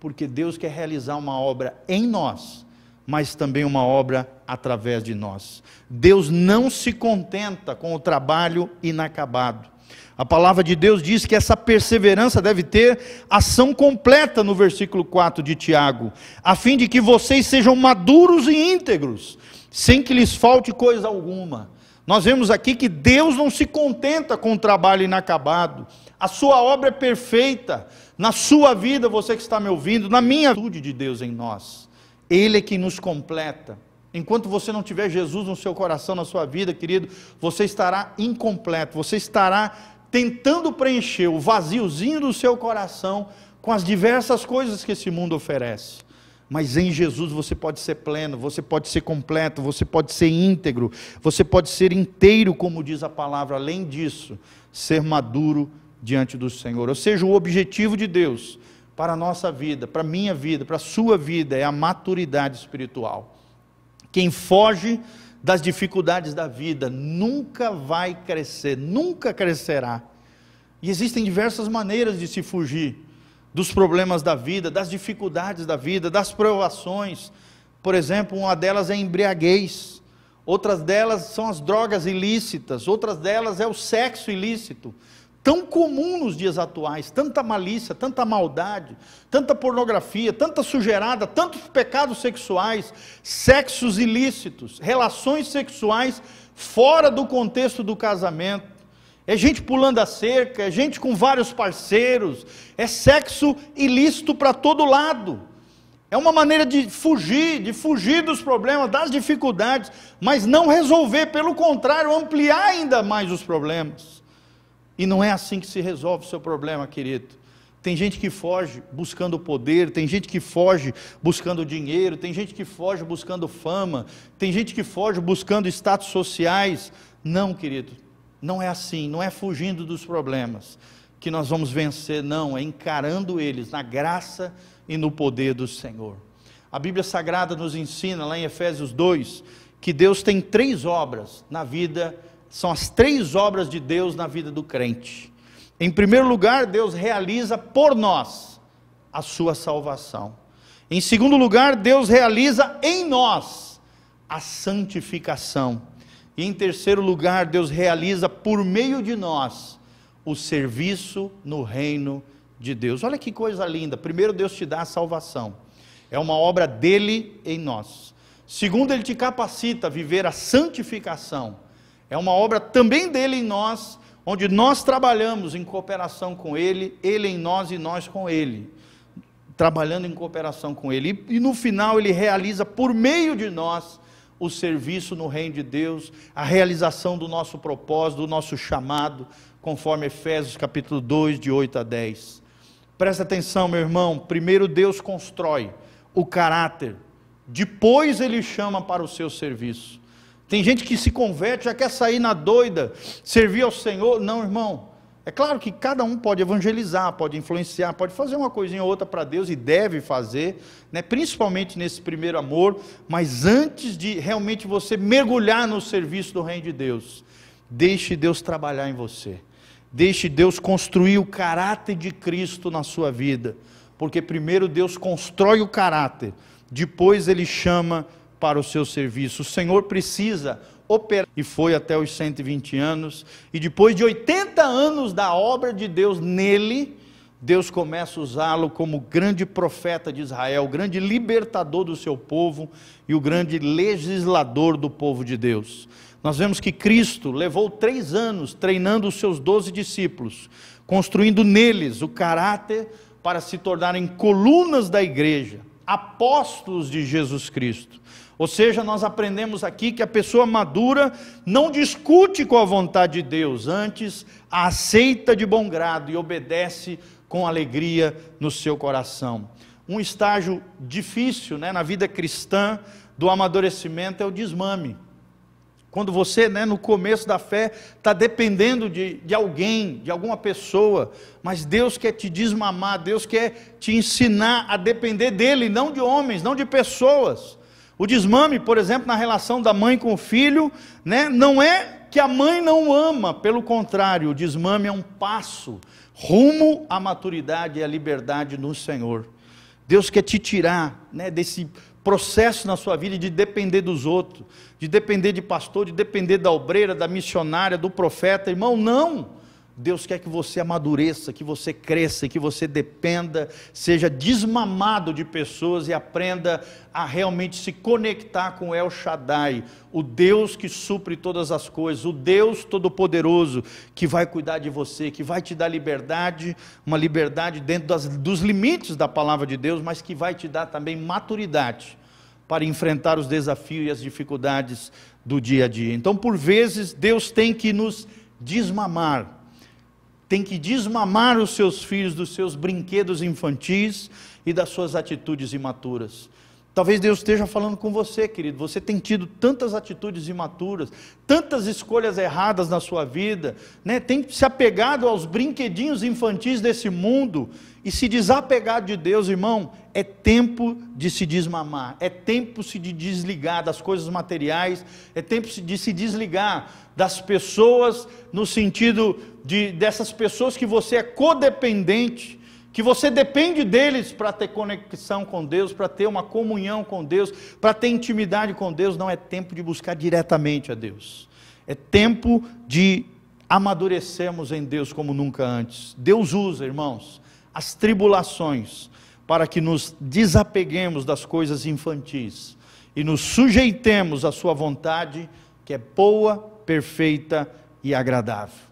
A: porque Deus quer realizar uma obra em nós, mas também uma obra através de nós. Deus não se contenta com o trabalho inacabado. A palavra de Deus diz que essa perseverança deve ter ação completa no versículo 4 de Tiago, a fim de que vocês sejam maduros e íntegros, sem que lhes falte coisa alguma. Nós vemos aqui que Deus não se contenta com o trabalho inacabado, a sua obra é perfeita, na sua vida, você que está me ouvindo, na minha atitude de Deus em nós, Ele é que nos completa. Enquanto você não tiver Jesus no seu coração, na sua vida, querido, você estará incompleto, você estará tentando preencher o vaziozinho do seu coração com as diversas coisas que esse mundo oferece. Mas em Jesus você pode ser pleno, você pode ser completo, você pode ser íntegro, você pode ser inteiro, como diz a palavra. Além disso, ser maduro diante do Senhor. Ou seja, o objetivo de Deus para a nossa vida, para a minha vida, para a sua vida, é a maturidade espiritual. Quem foge das dificuldades da vida nunca vai crescer, nunca crescerá. E existem diversas maneiras de se fugir dos problemas da vida, das dificuldades da vida, das provações. Por exemplo, uma delas é a embriaguez, outras delas são as drogas ilícitas, outras delas é o sexo ilícito. Tão comum nos dias atuais, tanta malícia, tanta maldade, tanta pornografia, tanta sujeirada, tantos pecados sexuais, sexos ilícitos, relações sexuais fora do contexto do casamento é gente pulando a cerca, é gente com vários parceiros, é sexo ilícito para todo lado. É uma maneira de fugir, de fugir dos problemas, das dificuldades, mas não resolver, pelo contrário, ampliar ainda mais os problemas. E não é assim que se resolve o seu problema, querido. Tem gente que foge buscando poder, tem gente que foge buscando dinheiro, tem gente que foge buscando fama, tem gente que foge buscando status sociais. Não, querido, não é assim, não é fugindo dos problemas que nós vamos vencer, não, é encarando eles na graça e no poder do Senhor. A Bíblia Sagrada nos ensina, lá em Efésios 2, que Deus tem três obras na vida, são as três obras de Deus na vida do crente. Em primeiro lugar, Deus realiza por nós a sua salvação. Em segundo lugar, Deus realiza em nós a santificação. E em terceiro lugar, Deus realiza por meio de nós o serviço no reino de Deus. Olha que coisa linda. Primeiro, Deus te dá a salvação. É uma obra dele em nós. Segundo, ele te capacita a viver a santificação. É uma obra também dele em nós, onde nós trabalhamos em cooperação com ele, ele em nós e nós com ele. Trabalhando em cooperação com ele. E, e no final, ele realiza por meio de nós o serviço no reino de Deus, a realização do nosso propósito, do nosso chamado, conforme Efésios capítulo 2, de 8 a 10. Presta atenção, meu irmão. Primeiro Deus constrói o caráter, depois ele chama para o seu serviço. Tem gente que se converte, já quer sair na doida, servir ao Senhor. Não, irmão. É claro que cada um pode evangelizar, pode influenciar, pode fazer uma coisinha ou outra para Deus e deve fazer, né? principalmente nesse primeiro amor, mas antes de realmente você mergulhar no serviço do Reino de Deus, deixe Deus trabalhar em você, deixe Deus construir o caráter de Cristo na sua vida, porque primeiro Deus constrói o caráter, depois Ele chama para o seu serviço. O Senhor precisa operar. E foi até os 120 anos. E depois de 80 anos da obra de Deus nele, Deus começa a usá-lo como grande profeta de Israel, grande libertador do seu povo e o grande legislador do povo de Deus. Nós vemos que Cristo levou três anos treinando os seus doze discípulos, construindo neles o caráter para se tornarem colunas da igreja, apóstolos de Jesus Cristo. Ou seja, nós aprendemos aqui que a pessoa madura não discute com a vontade de Deus, antes a aceita de bom grado e obedece com alegria no seu coração. Um estágio difícil né, na vida cristã do amadurecimento é o desmame. Quando você, né, no começo da fé, está dependendo de, de alguém, de alguma pessoa, mas Deus quer te desmamar, Deus quer te ensinar a depender dEle, não de homens, não de pessoas. O desmame, por exemplo, na relação da mãe com o filho, né, não é que a mãe não ama, pelo contrário, o desmame é um passo rumo à maturidade e à liberdade no Senhor. Deus quer te tirar né, desse processo na sua vida de depender dos outros, de depender de pastor, de depender da obreira, da missionária, do profeta. Irmão, não. Deus quer que você amadureça, que você cresça, que você dependa, seja desmamado de pessoas e aprenda a realmente se conectar com El Shaddai, o Deus que supre todas as coisas, o Deus Todo-Poderoso que vai cuidar de você, que vai te dar liberdade, uma liberdade dentro das, dos limites da palavra de Deus, mas que vai te dar também maturidade para enfrentar os desafios e as dificuldades do dia a dia. Então, por vezes, Deus tem que nos desmamar tem que desmamar os seus filhos dos seus brinquedos infantis e das suas atitudes imaturas. Talvez Deus esteja falando com você, querido. Você tem tido tantas atitudes imaturas, tantas escolhas erradas na sua vida, né? tem se apegado aos brinquedinhos infantis desse mundo e se desapegar de Deus, irmão. É tempo de se desmamar, é tempo de desligar das coisas materiais, é tempo de se desligar das pessoas, no sentido de dessas pessoas que você é codependente, que você depende deles para ter conexão com Deus, para ter uma comunhão com Deus, para ter intimidade com Deus, não é tempo de buscar diretamente a Deus. É tempo de amadurecermos em Deus como nunca antes. Deus usa, irmãos, as tribulações para que nos desapeguemos das coisas infantis e nos sujeitemos à sua vontade, que é boa, perfeita e agradável.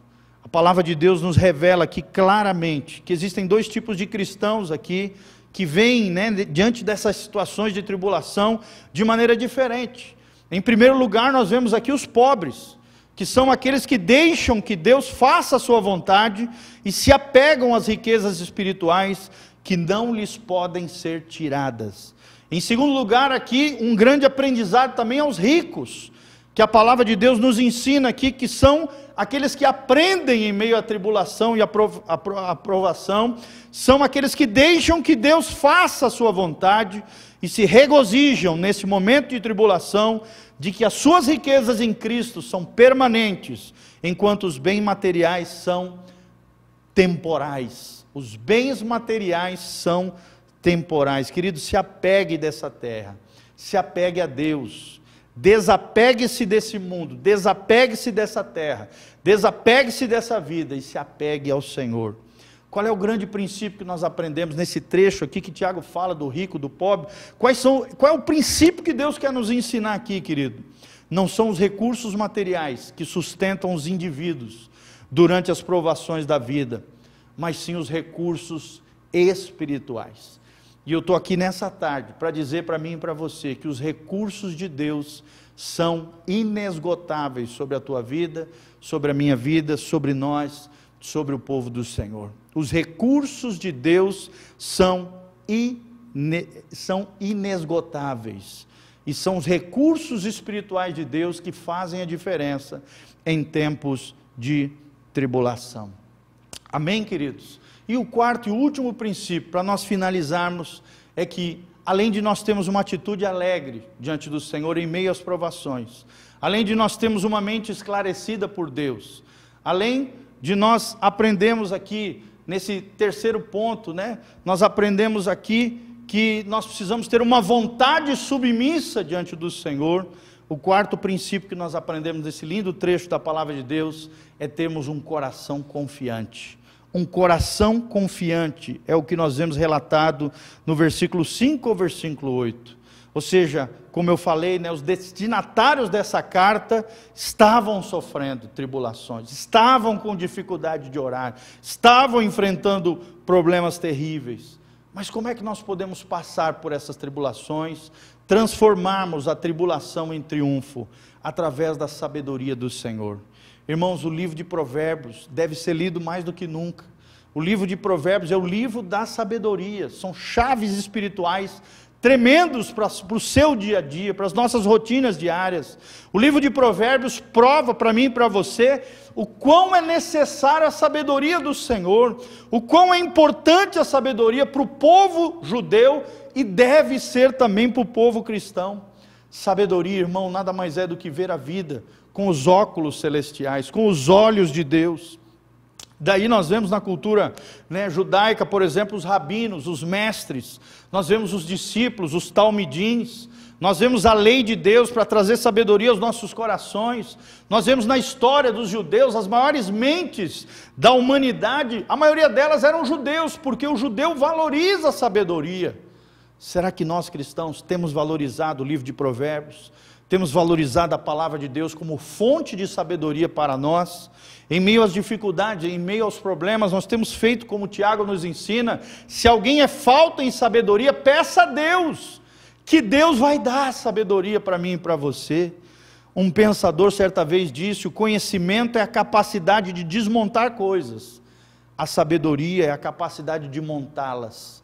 A: A palavra de Deus nos revela aqui claramente que existem dois tipos de cristãos aqui que vêm né, diante dessas situações de tribulação de maneira diferente. Em primeiro lugar, nós vemos aqui os pobres, que são aqueles que deixam que Deus faça a sua vontade e se apegam às riquezas espirituais que não lhes podem ser tiradas. Em segundo lugar, aqui, um grande aprendizado também aos ricos, que a palavra de Deus nos ensina aqui que são aqueles que aprendem em meio à tribulação e à aprovação, são aqueles que deixam que Deus faça a sua vontade e se regozijam nesse momento de tribulação de que as suas riquezas em Cristo são permanentes, enquanto os bens materiais são temporais. Os bens materiais são temporais. Querido, se apegue dessa terra, se apegue a Deus Desapegue-se desse mundo, desapegue-se dessa terra, desapegue-se dessa vida e se apegue ao Senhor. Qual é o grande princípio que nós aprendemos nesse trecho aqui que Tiago fala do rico, do pobre? Quais são, qual é o princípio que Deus quer nos ensinar aqui, querido? Não são os recursos materiais que sustentam os indivíduos durante as provações da vida, mas sim os recursos espirituais. E eu estou aqui nessa tarde para dizer para mim e para você que os recursos de Deus são inesgotáveis sobre a tua vida, sobre a minha vida, sobre nós, sobre o povo do Senhor. Os recursos de Deus são, ine, são inesgotáveis. E são os recursos espirituais de Deus que fazem a diferença em tempos de tribulação. Amém, queridos? E o quarto e último princípio, para nós finalizarmos, é que, além de nós termos uma atitude alegre diante do Senhor em meio às provações, além de nós termos uma mente esclarecida por Deus, além de nós aprendermos aqui, nesse terceiro ponto, né, nós aprendemos aqui que nós precisamos ter uma vontade submissa diante do Senhor. O quarto princípio que nós aprendemos nesse lindo trecho da palavra de Deus é termos um coração confiante um coração confiante, é o que nós vemos relatado no versículo 5 ao versículo 8. Ou seja, como eu falei, né, os destinatários dessa carta estavam sofrendo tribulações, estavam com dificuldade de orar, estavam enfrentando problemas terríveis. Mas como é que nós podemos passar por essas tribulações, transformarmos a tribulação em triunfo através da sabedoria do Senhor? Irmãos, o livro de Provérbios deve ser lido mais do que nunca. O livro de Provérbios é o livro da sabedoria, são chaves espirituais tremendos para, para o seu dia a dia, para as nossas rotinas diárias. O livro de Provérbios prova para mim e para você o quão é necessária a sabedoria do Senhor, o quão é importante a sabedoria para o povo judeu e deve ser também para o povo cristão. Sabedoria, irmão, nada mais é do que ver a vida com os óculos celestiais, com os olhos de Deus. Daí nós vemos na cultura né, judaica, por exemplo, os rabinos, os mestres, nós vemos os discípulos, os talmidins, nós vemos a lei de Deus para trazer sabedoria aos nossos corações, nós vemos na história dos judeus as maiores mentes da humanidade, a maioria delas eram judeus, porque o judeu valoriza a sabedoria. Será que nós cristãos temos valorizado o livro de Provérbios? Temos valorizado a palavra de Deus como fonte de sabedoria para nós? Em meio às dificuldades, em meio aos problemas, nós temos feito como o Tiago nos ensina: se alguém é falta em sabedoria, peça a Deus, que Deus vai dar sabedoria para mim e para você. Um pensador certa vez disse: o conhecimento é a capacidade de desmontar coisas, a sabedoria é a capacidade de montá-las.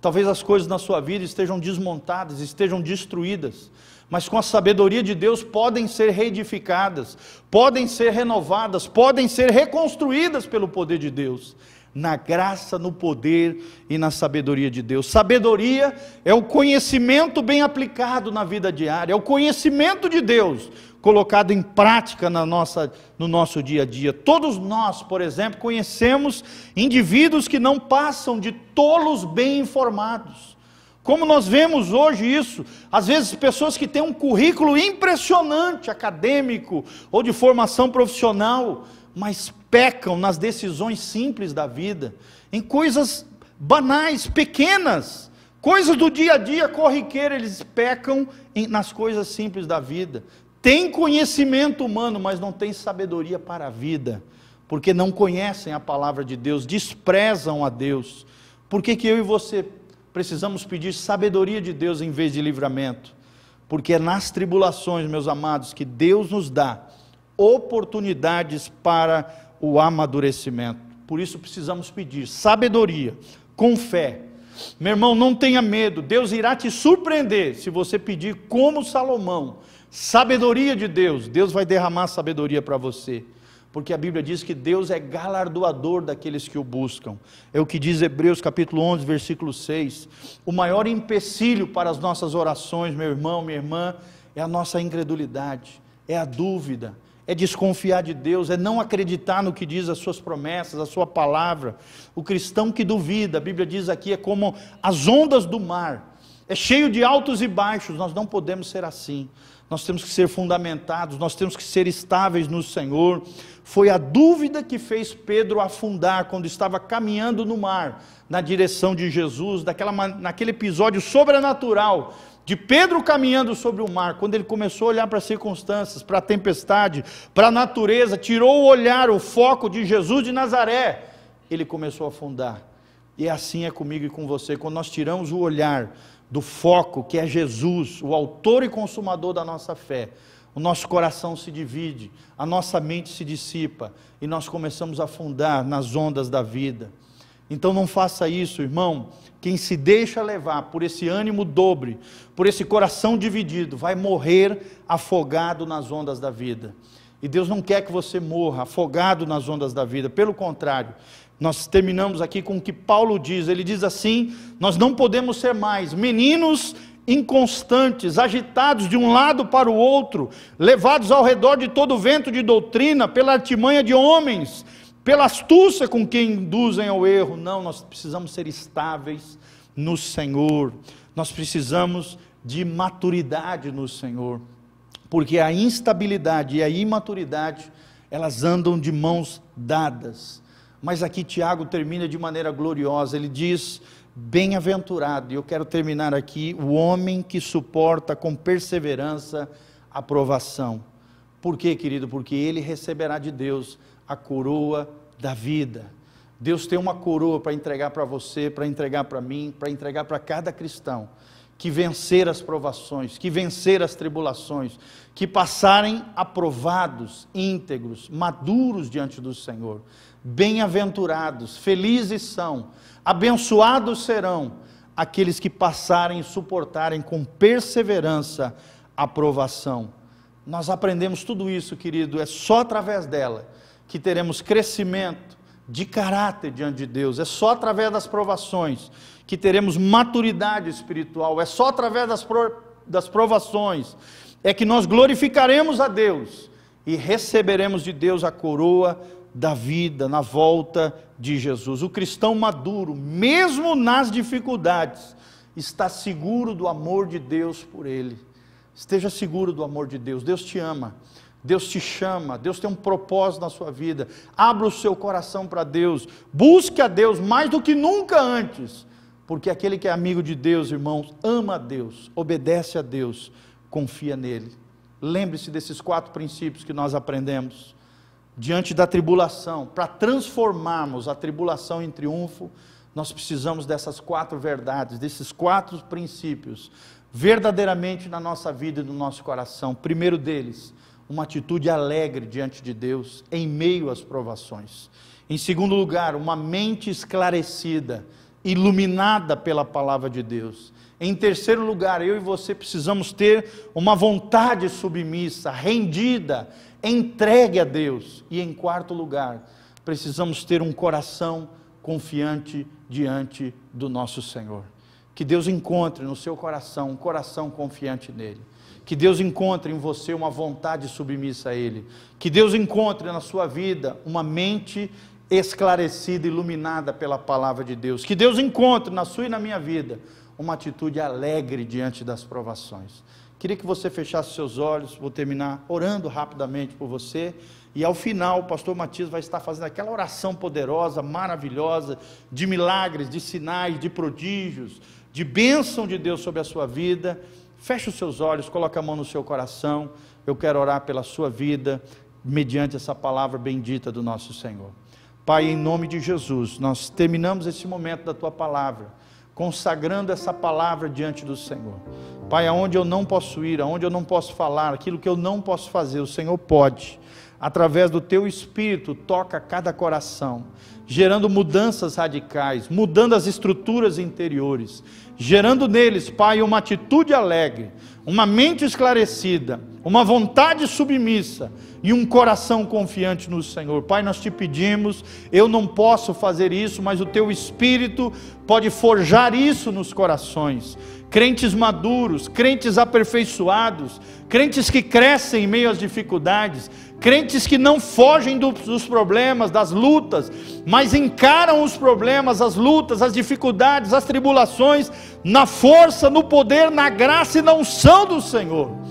A: Talvez as coisas na sua vida estejam desmontadas, estejam destruídas, mas com a sabedoria de Deus podem ser reedificadas, podem ser renovadas, podem ser reconstruídas pelo poder de Deus, na graça, no poder e na sabedoria de Deus. Sabedoria é o conhecimento bem aplicado na vida diária, é o conhecimento de Deus colocado em prática na nossa, no nosso dia a dia. Todos nós, por exemplo, conhecemos indivíduos que não passam de tolos bem informados. Como nós vemos hoje isso, às vezes pessoas que têm um currículo impressionante, acadêmico ou de formação profissional, mas pecam nas decisões simples da vida, em coisas banais, pequenas, coisas do dia a dia, corriqueira, eles pecam nas coisas simples da vida. Tem conhecimento humano, mas não tem sabedoria para a vida, porque não conhecem a palavra de Deus, desprezam a Deus. Por que, que eu e você precisamos pedir sabedoria de Deus em vez de livramento, porque é nas tribulações, meus amados, que Deus nos dá oportunidades para o amadurecimento. Por isso precisamos pedir sabedoria, com fé. Meu irmão, não tenha medo, Deus irá te surpreender se você pedir como Salomão, sabedoria de Deus, Deus vai derramar sabedoria para você porque a Bíblia diz que Deus é galardoador daqueles que o buscam. É o que diz Hebreus capítulo 11, versículo 6. O maior empecilho para as nossas orações, meu irmão, minha irmã, é a nossa incredulidade, é a dúvida, é desconfiar de Deus, é não acreditar no que diz as suas promessas, a sua palavra. O cristão que duvida, a Bíblia diz aqui, é como as ondas do mar, é cheio de altos e baixos, nós não podemos ser assim nós temos que ser fundamentados, nós temos que ser estáveis no Senhor. Foi a dúvida que fez Pedro afundar quando estava caminhando no mar, na direção de Jesus, daquela, naquele episódio sobrenatural de Pedro caminhando sobre o mar, quando ele começou a olhar para as circunstâncias, para a tempestade, para a natureza, tirou o olhar, o foco de Jesus de Nazaré, ele começou a afundar. E assim é comigo e com você, quando nós tiramos o olhar do foco que é Jesus, o autor e consumador da nossa fé, o nosso coração se divide, a nossa mente se dissipa e nós começamos a afundar nas ondas da vida. Então não faça isso, irmão. Quem se deixa levar por esse ânimo dobre, por esse coração dividido, vai morrer afogado nas ondas da vida. E Deus não quer que você morra afogado nas ondas da vida, pelo contrário, nós terminamos aqui com o que Paulo diz. Ele diz assim: Nós não podemos ser mais meninos inconstantes, agitados de um lado para o outro, levados ao redor de todo vento de doutrina, pela artimanha de homens, pela astúcia com que induzem ao erro. Não, nós precisamos ser estáveis no Senhor. Nós precisamos de maturidade no Senhor, porque a instabilidade e a imaturidade, elas andam de mãos dadas. Mas aqui Tiago termina de maneira gloriosa. Ele diz: Bem-aventurado, e eu quero terminar aqui, o homem que suporta com perseverança a provação. Por quê, querido? Porque ele receberá de Deus a coroa da vida. Deus tem uma coroa para entregar para você, para entregar para mim, para entregar para cada cristão que vencer as provações, que vencer as tribulações, que passarem aprovados, íntegros, maduros diante do Senhor. Bem-aventurados, felizes são, abençoados serão aqueles que passarem e suportarem com perseverança a provação. Nós aprendemos tudo isso, querido, é só através dela que teremos crescimento de caráter diante de Deus, é só através das provações que teremos maturidade espiritual, é só através das, pro, das provações é que nós glorificaremos a Deus e receberemos de Deus a coroa da vida na volta de Jesus. O cristão maduro, mesmo nas dificuldades, está seguro do amor de Deus por ele. Esteja seguro do amor de Deus. Deus te ama. Deus te chama, Deus tem um propósito na sua vida. Abra o seu coração para Deus. Busque a Deus mais do que nunca antes. Porque aquele que é amigo de Deus, irmãos, ama a Deus, obedece a Deus, confia nele. Lembre-se desses quatro princípios que nós aprendemos. Diante da tribulação, para transformarmos a tribulação em triunfo, nós precisamos dessas quatro verdades, desses quatro princípios, verdadeiramente na nossa vida e no nosso coração. Primeiro deles, uma atitude alegre diante de Deus, em meio às provações. Em segundo lugar, uma mente esclarecida iluminada pela palavra de Deus. Em terceiro lugar, eu e você precisamos ter uma vontade submissa, rendida, entregue a Deus. E em quarto lugar, precisamos ter um coração confiante diante do nosso Senhor. Que Deus encontre no seu coração um coração confiante nele. Que Deus encontre em você uma vontade submissa a Ele. Que Deus encontre na sua vida uma mente esclarecida, iluminada pela palavra de Deus. Que Deus encontre na sua e na minha vida uma atitude alegre diante das provações. Queria que você fechasse seus olhos, vou terminar orando rapidamente por você. E ao final, o pastor Matias vai estar fazendo aquela oração poderosa, maravilhosa, de milagres, de sinais, de prodígios, de bênção de Deus sobre a sua vida. Feche os seus olhos, coloque a mão no seu coração. Eu quero orar pela sua vida, mediante essa palavra bendita do nosso Senhor. Pai, em nome de Jesus, nós terminamos esse momento da tua palavra, consagrando essa palavra diante do Senhor. Pai, aonde eu não posso ir, aonde eu não posso falar, aquilo que eu não posso fazer, o Senhor pode. Através do teu espírito, toca cada coração, gerando mudanças radicais, mudando as estruturas interiores, gerando neles, Pai, uma atitude alegre, uma mente esclarecida, uma vontade submissa e um coração confiante no Senhor. Pai, nós te pedimos, eu não posso fazer isso, mas o teu espírito pode forjar isso nos corações. Crentes maduros, crentes aperfeiçoados, crentes que crescem em meio às dificuldades, crentes que não fogem dos problemas, das lutas, mas encaram os problemas, as lutas, as dificuldades, as tribulações, na força, no poder, na graça e na unção do Senhor.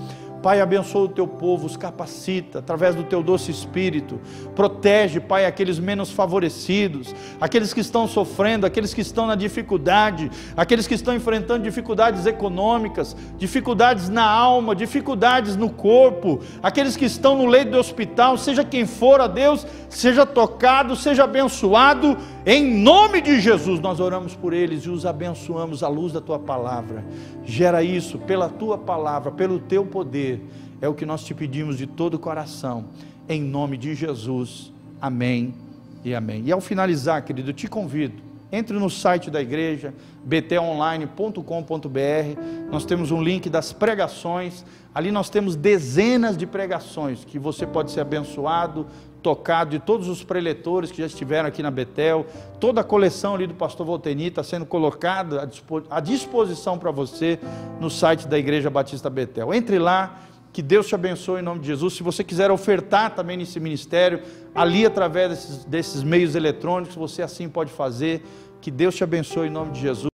A: Pai, abençoa o teu povo, os capacita através do teu doce espírito. Protege, Pai, aqueles menos favorecidos, aqueles que estão sofrendo, aqueles que estão na dificuldade, aqueles que estão enfrentando dificuldades econômicas, dificuldades na alma, dificuldades no corpo, aqueles que estão no leito do hospital, seja quem for, a Deus, seja tocado, seja abençoado. Em nome de Jesus, nós oramos por eles e os abençoamos à luz da tua palavra. Gera isso pela tua palavra, pelo teu poder é o que nós te pedimos de todo o coração, em nome de Jesus. Amém e amém. E ao finalizar, querido, te convido, entre no site da igreja, btonline.com.br. Nós temos um link das pregações. Ali nós temos dezenas de pregações que você pode ser abençoado, tocado de todos os preletores que já estiveram aqui na Betel. Toda a coleção ali do pastor Volteni está sendo colocada à disposição para você no site da Igreja Batista Betel. Entre lá que Deus te abençoe em nome de Jesus. Se você quiser ofertar também nesse ministério, ali através desses, desses meios eletrônicos, você assim pode fazer. Que Deus te abençoe em nome de Jesus.